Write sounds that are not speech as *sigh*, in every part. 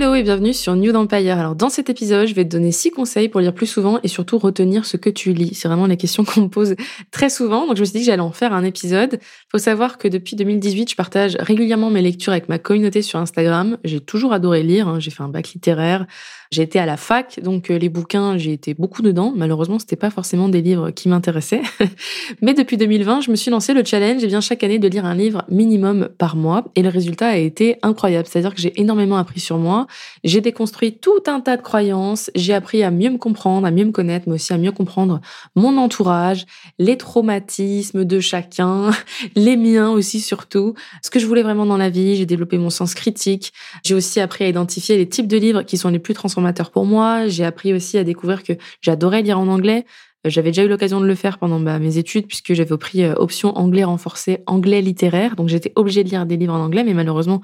Hello et bienvenue sur New Empire. Alors dans cet épisode, je vais te donner six conseils pour lire plus souvent et surtout retenir ce que tu lis. C'est vraiment les questions qu'on me pose très souvent, donc je me suis dit que j'allais en faire un épisode. Faut savoir que depuis 2018, je partage régulièrement mes lectures avec ma communauté sur Instagram. J'ai toujours adoré lire, hein. j'ai fait un bac littéraire, j'ai été à la fac, donc euh, les bouquins, j'ai été beaucoup dedans. Malheureusement, c'était pas forcément des livres qui m'intéressaient. *laughs* Mais depuis 2020, je me suis lancé le challenge et bien chaque année de lire un livre minimum par mois et le résultat a été incroyable. C'est-à-dire que j'ai énormément appris sur moi j'ai déconstruit tout un tas de croyances, j'ai appris à mieux me comprendre, à mieux me connaître, mais aussi à mieux comprendre mon entourage, les traumatismes de chacun, *laughs* les miens aussi surtout, ce que je voulais vraiment dans la vie, j'ai développé mon sens critique, j'ai aussi appris à identifier les types de livres qui sont les plus transformateurs pour moi, j'ai appris aussi à découvrir que j'adorais lire en anglais, j'avais déjà eu l'occasion de le faire pendant bah, mes études puisque j'avais pris euh, option anglais renforcé, anglais littéraire. Donc j'étais obligée de lire des livres en anglais, mais malheureusement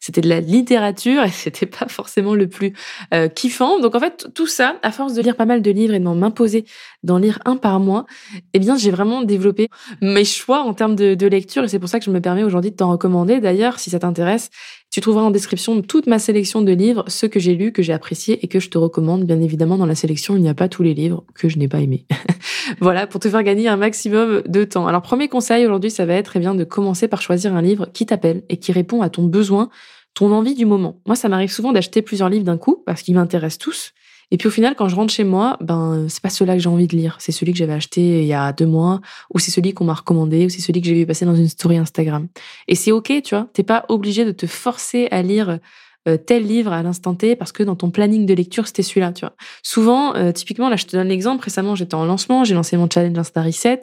c'était de la littérature et *laughs* c'était pas forcément le plus euh, kiffant. Donc en fait tout ça, à force de lire pas mal de livres et de m'imposer d'en lire un par mois, eh bien j'ai vraiment développé mes choix en termes de lecture et c'est pour ça que je me permets aujourd'hui de t'en recommander. D'ailleurs, si ça t'intéresse, tu trouveras en description toute ma sélection de livres, ceux que j'ai lus, que j'ai appréciés et que je te recommande. Bien évidemment, dans la sélection, il n'y a pas tous les livres que je n'ai pas aimés. *laughs* voilà, pour te faire gagner un maximum de temps. Alors, premier conseil aujourd'hui, ça va être eh bien de commencer par choisir un livre qui t'appelle et qui répond à ton besoin, ton envie du moment. Moi, ça m'arrive souvent d'acheter plusieurs livres d'un coup parce qu'ils m'intéressent tous. Et puis au final, quand je rentre chez moi, ben c'est pas celui-là que j'ai envie de lire. C'est celui que j'avais acheté il y a deux mois, ou c'est celui qu'on m'a recommandé, ou c'est celui que j'ai vu passer dans une story Instagram. Et c'est ok, tu vois. T'es pas obligé de te forcer à lire euh, tel livre à l'instant T parce que dans ton planning de lecture c'était celui-là, tu vois. Souvent, euh, typiquement, là je te donne l'exemple. Récemment, j'étais en lancement, j'ai lancé mon challenge Insta Reset.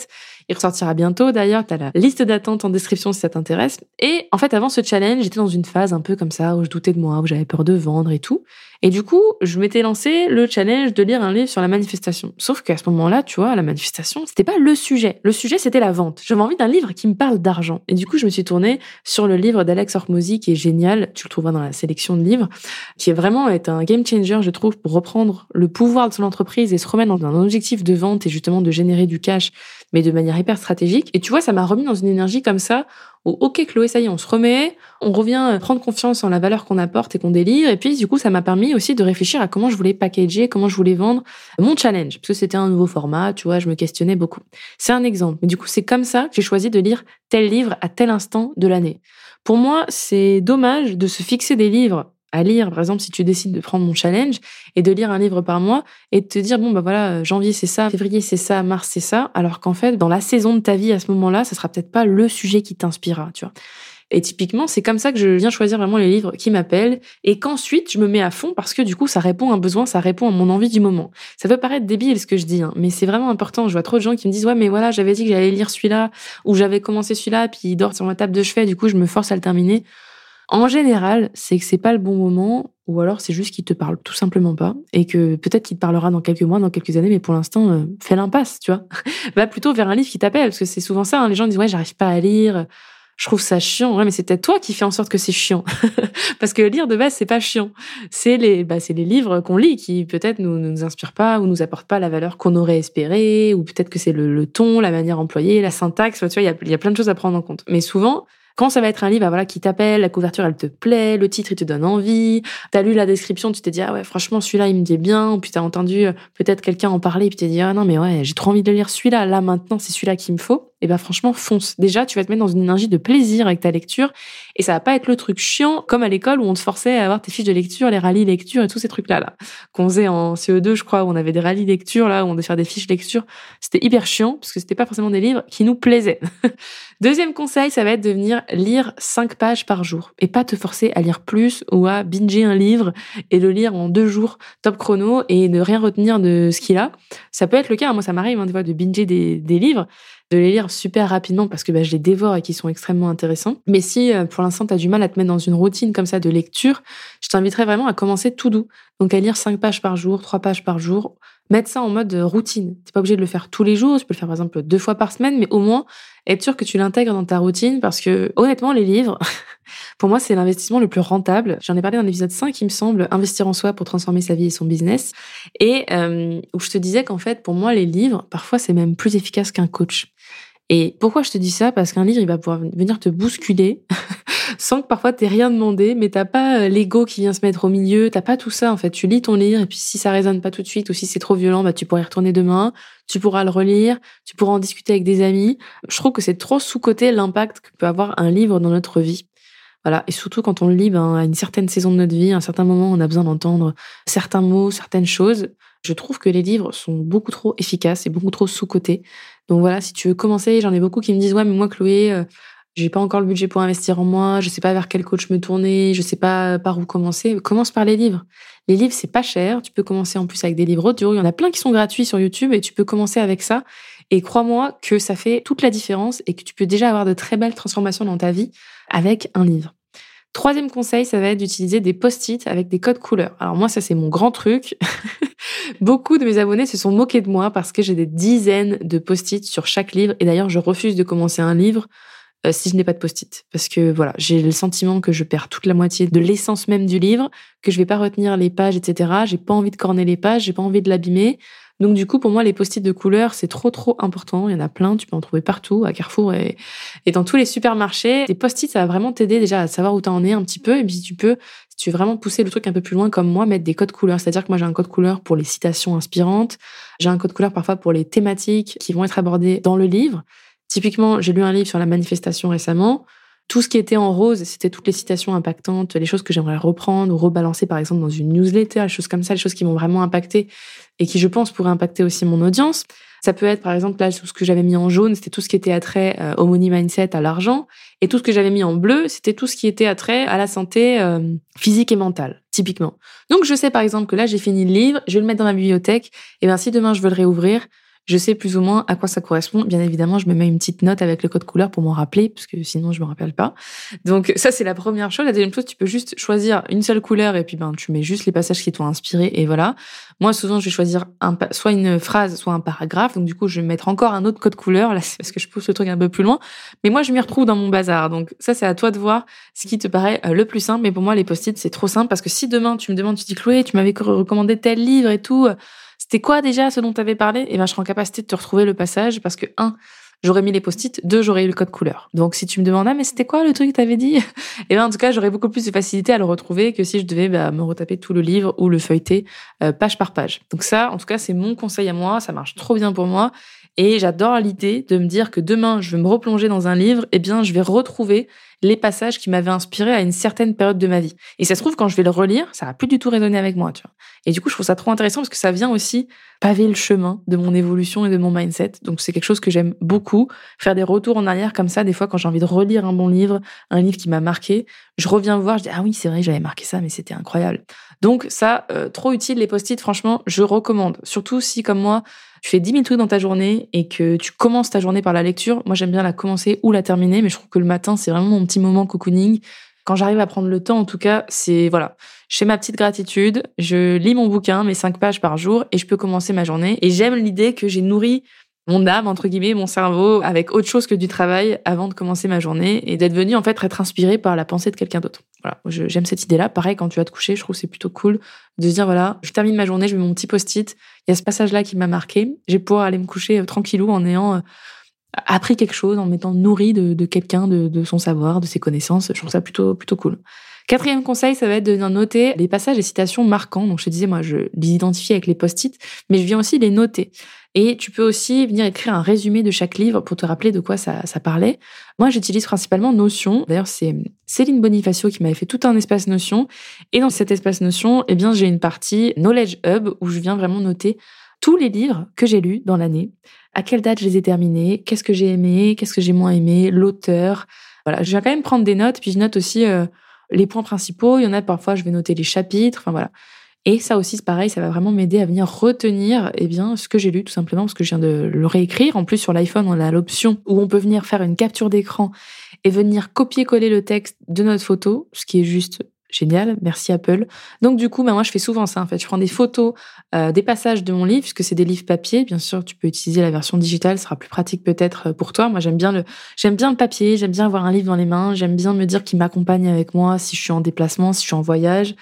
Il ressortira bientôt d'ailleurs. T'as la liste d'attente en description si ça t'intéresse. Et en fait, avant ce challenge, j'étais dans une phase un peu comme ça où je doutais de moi, où j'avais peur de vendre et tout. Et du coup, je m'étais lancé le challenge de lire un livre sur la manifestation. Sauf qu'à ce moment-là, tu vois, la manifestation, c'était pas le sujet. Le sujet, c'était la vente. J'avais envie d'un livre qui me parle d'argent. Et du coup, je me suis tournée sur le livre d'Alex Hormozy, qui est génial. Tu le trouveras dans la sélection de livres, qui est vraiment est un game changer, je trouve, pour reprendre le pouvoir de son entreprise et se remettre dans un objectif de vente et justement de générer du cash, mais de manière hyper stratégique. Et tu vois, ça m'a remis dans une énergie comme ça ok Chloé, ça y est, on se remet, on revient euh, prendre confiance en la valeur qu'on apporte et qu'on délire. Et puis du coup, ça m'a permis aussi de réfléchir à comment je voulais packager, comment je voulais vendre mon challenge, parce que c'était un nouveau format, tu vois, je me questionnais beaucoup. C'est un exemple. Mais du coup, c'est comme ça que j'ai choisi de lire tel livre à tel instant de l'année. Pour moi, c'est dommage de se fixer des livres à lire, par exemple, si tu décides de prendre mon challenge et de lire un livre par mois et de te dire, bon, bah voilà, janvier c'est ça, février c'est ça, mars c'est ça, alors qu'en fait, dans la saison de ta vie à ce moment-là, ça sera peut-être pas le sujet qui t'inspirera, tu vois. Et typiquement, c'est comme ça que je viens choisir vraiment les livres qui m'appellent et qu'ensuite je me mets à fond parce que du coup, ça répond à un besoin, ça répond à mon envie du moment. Ça peut paraître débile ce que je dis, hein, mais c'est vraiment important. Je vois trop de gens qui me disent ouais, mais voilà, j'avais dit que j'allais lire celui-là ou j'avais commencé celui-là, puis il dort sur ma table de chevet, du coup, je me force à le terminer. En général, c'est que c'est pas le bon moment, ou alors c'est juste qu'il te parle tout simplement pas, et que peut-être qu'il te parlera dans quelques mois, dans quelques années, mais pour l'instant, euh, fais l'impasse, tu vois. *laughs* Va plutôt vers un livre qui t'appelle, parce que c'est souvent ça. Hein, les gens disent ouais, j'arrive pas à lire, je trouve ça chiant. Ouais, mais c'est peut-être toi qui fais en sorte que c'est chiant, *laughs* parce que lire de base c'est pas chiant. C'est les, bah, c'est les livres qu'on lit qui peut-être nous, nous inspirent pas ou nous apportent pas la valeur qu'on aurait espéré, ou peut-être que c'est le, ton, la manière employée, la syntaxe. Tu vois, il y a plein de choses à prendre en compte. Mais souvent quand ça va être un livre, bah voilà, qui t'appelle, la couverture elle te plaît, le titre il te donne envie, t'as lu la description, tu t'es dit ah ouais franchement celui-là il me dit bien, puis t'as entendu euh, peut-être quelqu'un en parler, puis t'es dit ah non mais ouais j'ai trop envie de lire celui-là, là maintenant c'est celui-là qu'il me faut. Et bah franchement fonce. Déjà tu vas te mettre dans une énergie de plaisir avec ta lecture, Et ça va pas être le truc chiant comme à l'école où on te forçait à avoir tes fiches de lecture, les rallyes lecture et tous ces trucs-là, là. Qu'on faisait en CE2, je crois, où on avait des rallyes lecture, là, où on devait faire des fiches lecture. C'était hyper chiant parce que c'était pas forcément des livres qui nous plaisaient. *laughs* Deuxième conseil, ça va être de venir lire cinq pages par jour et pas te forcer à lire plus ou à binger un livre et le lire en deux jours top chrono et ne rien retenir de ce qu'il a. Ça peut être le cas, moi ça m'arrive hein, des fois de binger des livres, de les lire super rapidement parce que bah, je les dévore et qu'ils sont extrêmement intéressants. Mais si euh, pour l'instant tu as du mal à te mettre dans une routine comme ça de lecture, je t'inviterais vraiment à commencer tout doux. Donc à lire cinq pages par jour, trois pages par jour, mettre ça en mode routine. T'es pas obligé de le faire tous les jours, tu peux le faire par exemple deux fois par semaine, mais au moins être sûr que tu l'intègres dans ta routine parce que honnêtement les livres, *laughs* pour moi c'est l'investissement le plus rentable. J'en ai parlé dans l'épisode 5 il me semble, investir en soi pour transformer sa vie et son business, et euh, où je te disais qu'en fait pour moi les livres, parfois c'est même plus efficace qu'un coach. Et pourquoi je te dis ça? Parce qu'un livre, il va pouvoir venir te bousculer *laughs* sans que parfois t'aies rien demandé, mais t'as pas euh, l'ego qui vient se mettre au milieu, t'as pas tout ça en fait. Tu lis ton livre et puis si ça résonne pas tout de suite ou si c'est trop violent, bah tu pourras y retourner demain, tu pourras le relire, tu pourras en discuter avec des amis. Je trouve que c'est trop sous-côté l'impact que peut avoir un livre dans notre vie. Voilà, et surtout quand on le lit ben, à une certaine saison de notre vie, à un certain moment, on a besoin d'entendre certains mots, certaines choses. Je trouve que les livres sont beaucoup trop efficaces et beaucoup trop sous-cotés. Donc voilà, si tu veux commencer, j'en ai beaucoup qui me disent ouais, mais moi Chloé, euh, j'ai pas encore le budget pour investir en moi, je sais pas vers quel coach me tourner, je sais pas par où commencer. Commence par les livres. Les livres, c'est pas cher. Tu peux commencer en plus avec des livres audio. Il y en a plein qui sont gratuits sur YouTube et tu peux commencer avec ça. Et crois-moi que ça fait toute la différence et que tu peux déjà avoir de très belles transformations dans ta vie avec un livre. Troisième conseil, ça va être d'utiliser des post-it avec des codes couleurs. Alors moi, ça c'est mon grand truc. *laughs* Beaucoup de mes abonnés se sont moqués de moi parce que j'ai des dizaines de post-it sur chaque livre. Et d'ailleurs, je refuse de commencer un livre euh, si je n'ai pas de post-it. Parce que voilà, j'ai le sentiment que je perds toute la moitié de l'essence même du livre, que je vais pas retenir les pages, etc. J'ai pas envie de corner les pages, j'ai pas envie de l'abîmer. Donc du coup, pour moi, les post-it de couleur, c'est trop trop important. Il y en a plein, tu peux en trouver partout, à Carrefour et, et dans tous les supermarchés. Les post-it, ça va vraiment t'aider déjà à savoir où t'en es un petit peu. Et puis tu peux, si tu veux vraiment pousser le truc un peu plus loin comme moi, mettre des codes couleurs. C'est-à-dire que moi, j'ai un code couleur pour les citations inspirantes. J'ai un code couleur parfois pour les thématiques qui vont être abordées dans le livre. Typiquement, j'ai lu un livre sur la manifestation récemment. Tout ce qui était en rose, c'était toutes les citations impactantes, les choses que j'aimerais reprendre ou rebalancer par exemple dans une newsletter, les choses comme ça, les choses qui m'ont vraiment impacté et qui je pense pourraient impacter aussi mon audience. Ça peut être par exemple là tout ce que j'avais mis en jaune, c'était tout ce qui était attrait euh, au money mindset, à l'argent, et tout ce que j'avais mis en bleu, c'était tout ce qui était attrait à la santé euh, physique et mentale, typiquement. Donc je sais par exemple que là j'ai fini le livre, je vais le mettre dans ma bibliothèque, et bien si demain je veux le réouvrir, je sais plus ou moins à quoi ça correspond. Bien évidemment, je me mets une petite note avec le code couleur pour m'en rappeler, parce que sinon je me rappelle pas. Donc ça, c'est la première chose. La deuxième chose, tu peux juste choisir une seule couleur et puis ben tu mets juste les passages qui t'ont inspiré et voilà. Moi, souvent, je vais choisir soit une phrase, soit un paragraphe. Donc du coup, je vais mettre encore un autre code couleur. Là, c'est parce que je pousse le truc un peu plus loin. Mais moi, je m'y retrouve dans mon bazar. Donc ça, c'est à toi de voir ce qui te paraît euh, le plus simple. Mais pour moi, les post-it, c'est trop simple parce que si demain tu me demandes, tu dis Chloé, tu m'avais recommandé tel livre et tout c'était quoi déjà ce dont tu avais parlé? Eh ben, je serai en capacité de te retrouver le passage parce que, un, j'aurais mis les post-it, deux, j'aurais eu le code couleur. Donc, si tu me demandes, ah, mais c'était quoi le truc que t'avais dit? *laughs* Eh ben, en tout cas, j'aurais beaucoup plus de facilité à le retrouver que si je devais bah, me retaper tout le livre ou le feuilleter euh, page par page. Donc ça, en tout cas, c'est mon conseil à moi. Ça marche trop bien pour moi. Et j'adore l'idée de me dire que demain, je vais me replonger dans un livre, eh bien, je vais retrouver les passages qui m'avaient inspiré à une certaine période de ma vie. Et ça se trouve, quand je vais le relire, ça va plus du tout résonner avec moi, tu vois. Et du coup, je trouve ça trop intéressant parce que ça vient aussi paver le chemin de mon évolution et de mon mindset. Donc, c'est quelque chose que j'aime beaucoup. Faire des retours en arrière comme ça, des fois, quand j'ai envie de relire un bon livre, un livre qui m'a marqué, je reviens voir, je dis, ah oui, c'est vrai, j'avais marqué ça, mais c'était incroyable. Donc, ça, euh, trop utile, les post-it, franchement, je recommande. Surtout si, comme moi, tu fais 10 000 trucs dans ta journée et que tu commences ta journée par la lecture. Moi, j'aime bien la commencer ou la terminer, mais je trouve que le matin, c'est vraiment mon petit moment cocooning. Quand j'arrive à prendre le temps, en tout cas, c'est, voilà. Je fais ma petite gratitude, je lis mon bouquin, mes 5 pages par jour, et je peux commencer ma journée. Et j'aime l'idée que j'ai nourri mon âme, entre guillemets, mon cerveau, avec autre chose que du travail avant de commencer ma journée et d'être venu, en fait, être inspiré par la pensée de quelqu'un d'autre. Voilà. J'aime cette idée-là. Pareil, quand tu vas te coucher, je trouve c'est plutôt cool de se dire, voilà, je termine ma journée, je mets mon petit post-it. Il y a ce passage-là qui m'a marqué. Je vais pouvoir aller me coucher euh, tranquillou en ayant euh, appris quelque chose, en m'étant nourri de, quelqu'un, de, de son savoir, de ses connaissances. Je trouve ça plutôt, plutôt cool. Quatrième conseil, ça va être de noter les passages et citations marquants. Donc, je te disais, moi, je les identifie avec les post-it, mais je viens aussi les noter. Et tu peux aussi venir écrire un résumé de chaque livre pour te rappeler de quoi ça, ça parlait. Moi, j'utilise principalement Notion. D'ailleurs, c'est Céline Bonifacio qui m'avait fait tout un espace Notion. Et dans cet espace Notion, eh bien, j'ai une partie Knowledge Hub où je viens vraiment noter tous les livres que j'ai lus dans l'année, à quelle date je les ai terminés, qu'est-ce que j'ai aimé, qu'est-ce que j'ai moins aimé, l'auteur. Voilà, je viens quand même prendre des notes, puis je note aussi euh, les points principaux. Il y en a parfois, je vais noter les chapitres. Enfin voilà. Et ça aussi, c'est pareil, ça va vraiment m'aider à venir retenir eh bien, ce que j'ai lu, tout simplement, parce que je viens de le réécrire. En plus, sur l'iPhone, on a l'option où on peut venir faire une capture d'écran et venir copier-coller le texte de notre photo, ce qui est juste Génial, merci Apple. Donc du coup, bah, moi je fais souvent ça en fait. Je prends des photos euh, des passages de mon livre, puisque c'est des livres papier. Bien sûr, tu peux utiliser la version digitale, ce sera plus pratique peut-être euh, pour toi. Moi j'aime bien le, j'aime bien le papier, j'aime bien avoir un livre dans les mains, j'aime bien me dire qu'il m'accompagne avec moi si je suis en déplacement, si je suis en voyage.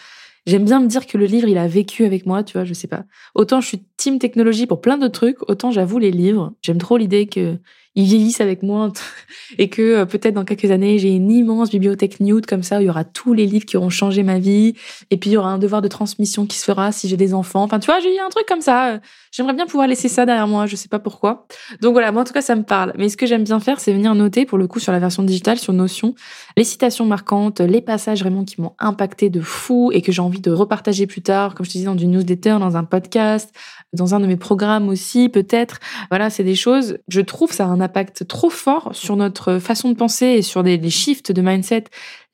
J'aime bien me dire que le livre, il a vécu avec moi, tu vois, je sais pas. Autant je suis team technologie pour plein d'autres trucs, autant j'avoue les livres. J'aime trop l'idée que ils vieillissent avec moi *laughs* et que euh, peut-être dans quelques années, j'ai une immense bibliothèque Newt comme ça où il y aura tous les livres qui auront changé ma vie et puis il y aura un devoir de transmission qui se fera si j'ai des enfants. Enfin, tu vois, j'ai un truc comme ça. J'aimerais bien pouvoir laisser ça derrière moi, je sais pas pourquoi. Donc voilà, moi en tout cas, ça me parle. Mais ce que j'aime bien faire, c'est venir noter pour le coup sur la version digitale sur Notion les citations marquantes, les passages vraiment qui m'ont impacté de fou et que j'ai envie de repartager plus tard, comme je te disais dans du newsletter, dans un podcast, dans un de mes programmes aussi, peut-être. Voilà, c'est des choses, je trouve ça un impact trop fort sur notre façon de penser et sur les shifts de mindset,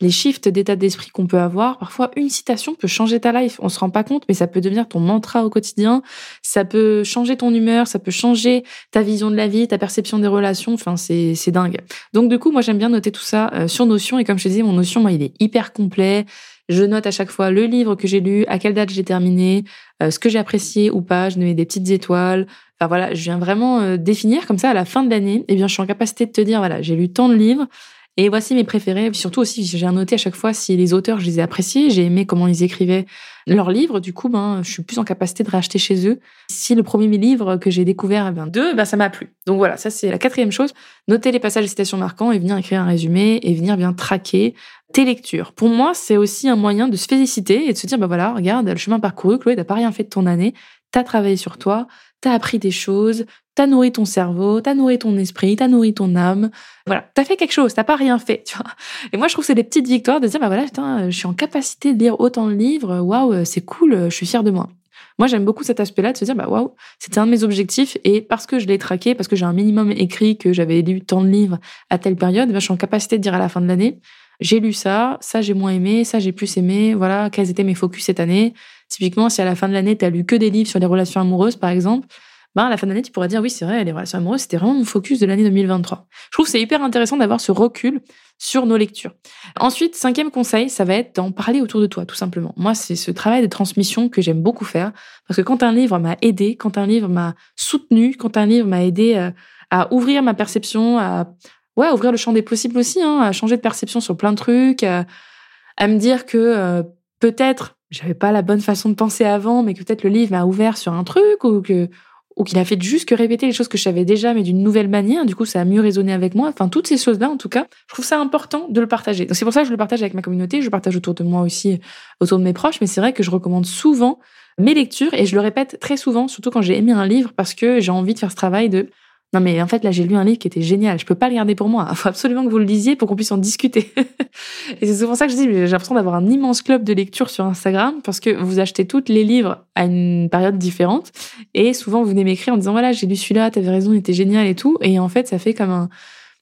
les shifts d'état d'esprit qu'on peut avoir. Parfois, une citation peut changer ta life. On se rend pas compte, mais ça peut devenir ton mantra au quotidien. Ça peut changer ton humeur, ça peut changer ta vision de la vie, ta perception des relations. Enfin, c'est, c'est dingue. Donc, du coup, moi, j'aime bien noter tout ça euh, sur Notion. Et comme je te disais, mon Notion, moi, il est hyper complet. Je note à chaque fois le livre que j'ai lu, à quelle date j'ai terminé, euh, ce que j'ai apprécié ou pas. Je mets des petites étoiles. Enfin voilà, je viens vraiment euh, définir comme ça à la fin de l'année. Eh bien, je suis en capacité de te dire voilà, j'ai lu tant de livres. Et voici mes préférés. Surtout aussi, j'ai noté à chaque fois si les auteurs, je les ai appréciés, j'ai aimé comment ils écrivaient leurs livres. Du coup, ben, je suis plus en capacité de racheter chez eux. Si le premier livre que j'ai découvert, eh ben, deux, ben, ça m'a plu. Donc voilà, ça c'est la quatrième chose. Noter les passages et citations marquants et venir écrire un résumé et venir bien traquer tes lectures. Pour moi, c'est aussi un moyen de se féliciter et de se dire, bah voilà, regarde, le chemin parcouru, Chloé, t'as pas rien fait de ton année, t'as travaillé sur toi, t'as appris des choses, t'as nourri ton cerveau, t'as nourri ton esprit, t'as nourri ton âme. Voilà, t'as fait quelque chose, t'as pas rien fait, *laughs* tu vois. Et moi, je trouve que c'est des petites victoires de dire, bah voilà, putain, je suis en capacité de lire autant de livres, waouh, c'est cool, je suis fière de moi. Moi, j'aime beaucoup cet aspect-là de se dire, bah waouh, c'était un de mes objectifs et parce que je l'ai traqué, parce que j'ai un minimum écrit que j'avais lu tant de livres à telle période, bah, je suis en capacité de dire à la fin de l'année, j'ai lu ça, ça j'ai moins aimé, ça j'ai plus aimé, voilà, quels étaient mes focus cette année. Typiquement, si à la fin de l'année, tu as lu que des livres sur les relations amoureuses, par exemple, ben, à la fin de l'année, tu pourrais dire, oui, c'est vrai, les relations amoureuses, c'était vraiment mon focus de l'année 2023. Je trouve que c'est hyper intéressant d'avoir ce recul sur nos lectures. Ensuite, cinquième conseil, ça va être d'en parler autour de toi, tout simplement. Moi, c'est ce travail de transmission que j'aime beaucoup faire, parce que quand un livre m'a aidé, quand un livre m'a soutenu, quand un livre m'a aidé euh, à ouvrir ma perception, à ouais, ouvrir le champ des possibles aussi, hein, à changer de perception sur plein de trucs, à, me dire que euh, peut-être j'avais pas la bonne façon de penser avant, mais que peut-être le livre m'a ouvert sur un truc ou que ou qu'il a fait juste que répéter les choses que je savais déjà, mais d'une nouvelle manière. Du coup, ça a mieux résonné avec moi. Enfin, toutes ces choses-là, en tout cas, je trouve ça important de le partager. Donc, c'est pour ça que je le partage avec ma communauté. Je le partage autour de moi aussi, autour de mes proches. Mais c'est vrai que je recommande souvent mes lectures et je le répète très souvent, surtout quand j'ai aimé un livre, parce que j'ai envie de faire ce travail de non mais en fait là j'ai lu un livre qui était génial, je peux pas le garder pour moi, il faut absolument que vous le lisiez pour qu'on puisse en discuter. *laughs* et c'est souvent ça que je dis, j'ai l'impression d'avoir un immense club de lecture sur Instagram parce que vous achetez tous les livres à une période différente et souvent vous venez m'écrire en disant voilà j'ai lu celui-là, t'avais raison, il était génial et tout. Et en fait ça fait comme un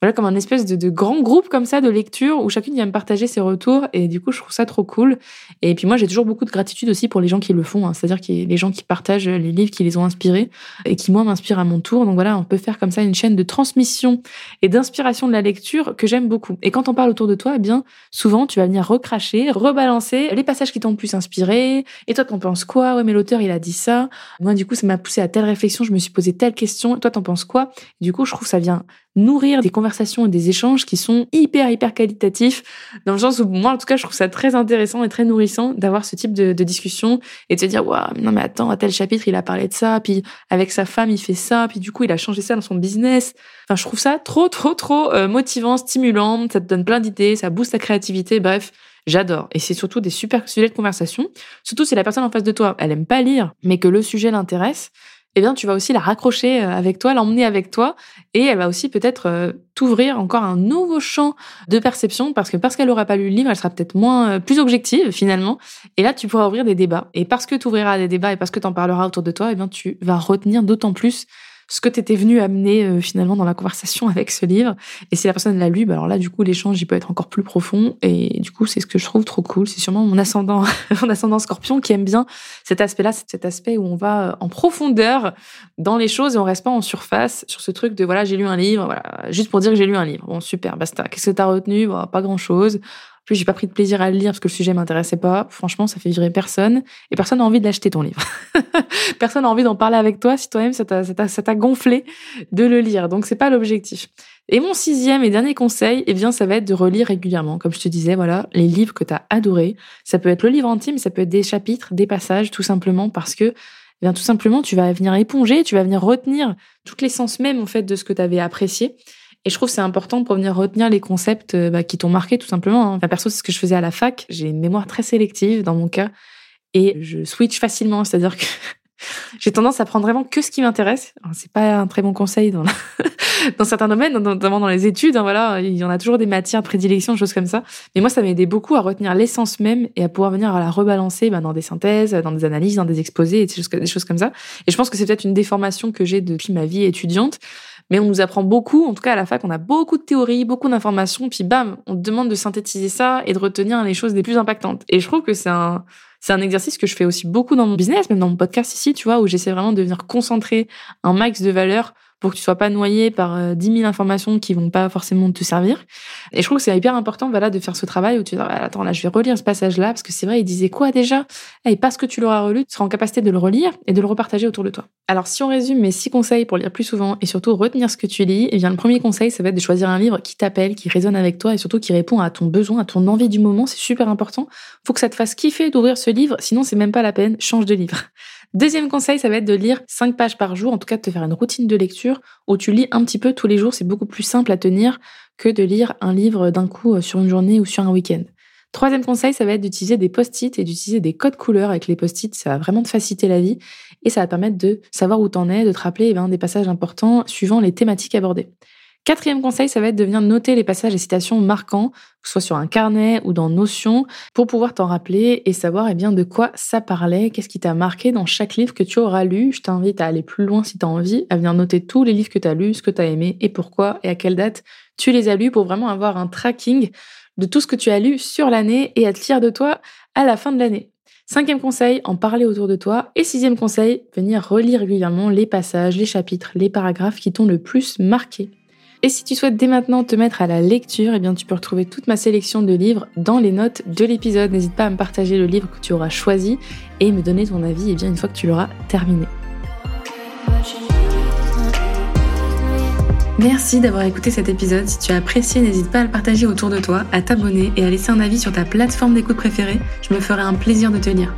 voilà, comme un espèce de, de, grand groupe comme ça de lecture où chacune vient me partager ses retours et du coup je trouve ça trop cool. Et puis moi j'ai toujours beaucoup de gratitude aussi pour les gens qui le font, hein. c'est-à-dire les gens qui partagent les livres qui les ont inspirés et qui moi m'inspirent à mon tour. Donc voilà, on peut faire comme ça une chaîne de transmission et d'inspiration de la lecture que j'aime beaucoup. Et quand on parle autour de toi, eh bien souvent tu vas venir recracher, rebalancer les passages qui t'ont le plus inspiré. Et toi t'en penses quoi? Ouais mais l'auteur il a dit ça. Moi du coup ça m'a poussé à telle réflexion, je me suis posé telle question. toi t'en penses quoi? Du coup je trouve ça vient nourrir des conversations et des échanges qui sont hyper, hyper qualitatifs, dans le sens où moi, en tout cas, je trouve ça très intéressant et très nourrissant d'avoir ce type de, discussion et de se dire, waouh, non, mais attends, à tel chapitre, il a parlé de ça, puis avec sa femme, il fait ça, puis du coup, il a changé ça dans son business. Enfin, je trouve ça trop, trop, trop euh, motivant, stimulant, ça te donne plein d'idées, ça booste ta créativité, bref. J'adore. Et c'est surtout des super sujets de conversation. Surtout si la personne en face de toi, elle aime pas lire, mais que le sujet l'intéresse eh bien, tu vas aussi la raccrocher euh, avec toi, l'emmener avec toi, et elle va aussi peut-être euh, t'ouvrir encore un nouveau champ de perception, parce que parce qu'elle n'aura pas lu le livre, elle sera peut-être moins, euh, plus objective finalement, et là, tu pourras ouvrir des débats. Et parce que tu ouvriras des débats et parce que tu en parleras autour de toi, eh bien, tu vas retenir d'autant plus ce que tu étais venu amener euh, finalement dans la conversation *laughs* avec ce livre. Et si la personne l'a lu, bah alors là, du coup, l'échange, il peut être encore plus profond. Et du coup, c'est ce que je trouve trop cool. C'est sûrement mon ascendant, *laughs* mon ascendant scorpion qui aime bien cet aspect-là, cet aspect où on va euh, en profondeur dans les choses et on reste pas en surface sur ce truc de voilà, j'ai lu un livre, voilà, juste pour dire que j'ai lu un livre. Bon, super, basta. Qu'est-ce que t'as retenu? Bah, pas grand chose plus, j'ai pas pris de plaisir à le lire parce que le sujet m'intéressait pas. Franchement, ça fait vibrer personne. Et personne n'a envie de l'acheter ton livre. *laughs* personne n'a envie d'en parler avec toi si toi-même ça t'a gonflé de le lire. Donc c'est pas l'objectif. Et mon sixième et dernier conseil, eh bien, ça va être de relire régulièrement. Comme je te disais, voilà, les livres que tu as adorés. Ça peut être le livre intime, ça peut être des chapitres, des passages, tout simplement parce que, eh bien, tout simplement, tu vas venir éponger, tu vas venir retenir toute l'essence même, en fait, de ce que tu avais apprécié. Et je trouve c'est important pour venir retenir les concepts euh, bah, qui t'ont marqué tout simplement. Hein. Enfin, perso, c'est ce que je faisais à la fac. J'ai une mémoire très sélective dans mon cas et je switch facilement. C'est-à-dire que *laughs* j'ai tendance à prendre vraiment que ce qui m'intéresse. C'est pas un très bon conseil dans, *laughs* certains domaines, notamment dans les études. Hein, voilà, il y en a toujours des matières de prédilection, des choses comme ça. Mais moi, ça m'aidait beaucoup à retenir l'essence même et à pouvoir venir à la rebalancer bah, dans des synthèses, dans des analyses, dans des exposés des choses comme ça. Et je pense que c'est peut-être une déformation que j'ai depuis ma vie étudiante mais on nous apprend beaucoup, en tout cas à la fac, on a beaucoup de théories, beaucoup d'informations, puis bam, on te demande de synthétiser ça et de retenir les choses les plus impactantes. Et je trouve que c'est un, c'est un exercice que je fais aussi beaucoup dans mon business, même dans mon podcast ici, tu vois, où j'essaie vraiment de venir concentrer un max de valeur pour que tu sois pas noyé par 10 euh, 000 informations qui vont pas forcément te servir. Et je trouve que c'est hyper important, voilà, de faire ce travail où tu dis, ah, attends, là, je vais relire ce passage-là, parce que c'est vrai, il disait quoi déjà? Et parce que tu l'auras relu, tu seras en capacité de le relire et de le repartager autour de toi. Alors, si on résume mes six conseils pour lire plus souvent et surtout retenir ce que tu lis, eh bien, le premier conseil, ça va être de choisir un livre qui t'appelle, qui résonne avec toi et surtout qui répond à ton besoin, à ton envie du moment. C'est super important. Faut que ça te fasse kiffer d'ouvrir ce livre, sinon c'est même pas la peine. Change de livre. Deuxième conseil, ça va être de lire 5 pages par jour, en tout cas de te faire une routine de lecture où tu lis un petit peu tous les jours. C'est beaucoup plus simple à tenir que de lire un livre d'un coup euh, sur une journée ou sur un week-end. Troisième conseil, ça va être d'utiliser des post-it et d'utiliser des codes couleurs avec les post-it. Ça va vraiment te faciliter la vie et ça va permettre de savoir où t'en es, de te rappeler eh ben, des passages importants suivant les thématiques abordées. Quatrième conseil, ça va être de venir noter les passages et citations marquants, que ce soit sur un carnet ou dans Notion, pour pouvoir t'en rappeler et savoir eh bien, de quoi ça parlait, qu'est-ce qui t'a marqué dans chaque livre que tu auras lu. Je t'invite à aller plus loin si tu as envie, à venir noter tous les livres que tu as lus, ce que tu as aimé et pourquoi et à quelle date tu les as lus pour vraiment avoir un tracking de tout ce que tu as lu sur l'année et être fier de toi à la fin de l'année. Cinquième conseil, en parler autour de toi. Et sixième conseil, venir relire régulièrement les passages, les chapitres, les paragraphes qui t'ont le plus marqué. Et si tu souhaites dès maintenant te mettre à la lecture, eh bien tu peux retrouver toute ma sélection de livres dans les notes de l'épisode. N'hésite pas à me partager le livre que tu auras choisi et me donner ton avis eh bien, une fois que tu l'auras terminé. Merci d'avoir écouté cet épisode. Si tu as apprécié, n'hésite pas à le partager autour de toi, à t'abonner et à laisser un avis sur ta plateforme d'écoute préférée. Je me ferai un plaisir de te lire.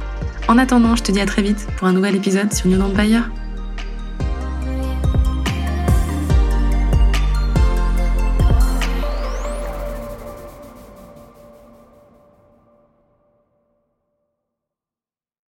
En attendant, je te dis à très vite pour un nouvel épisode sur New Empire.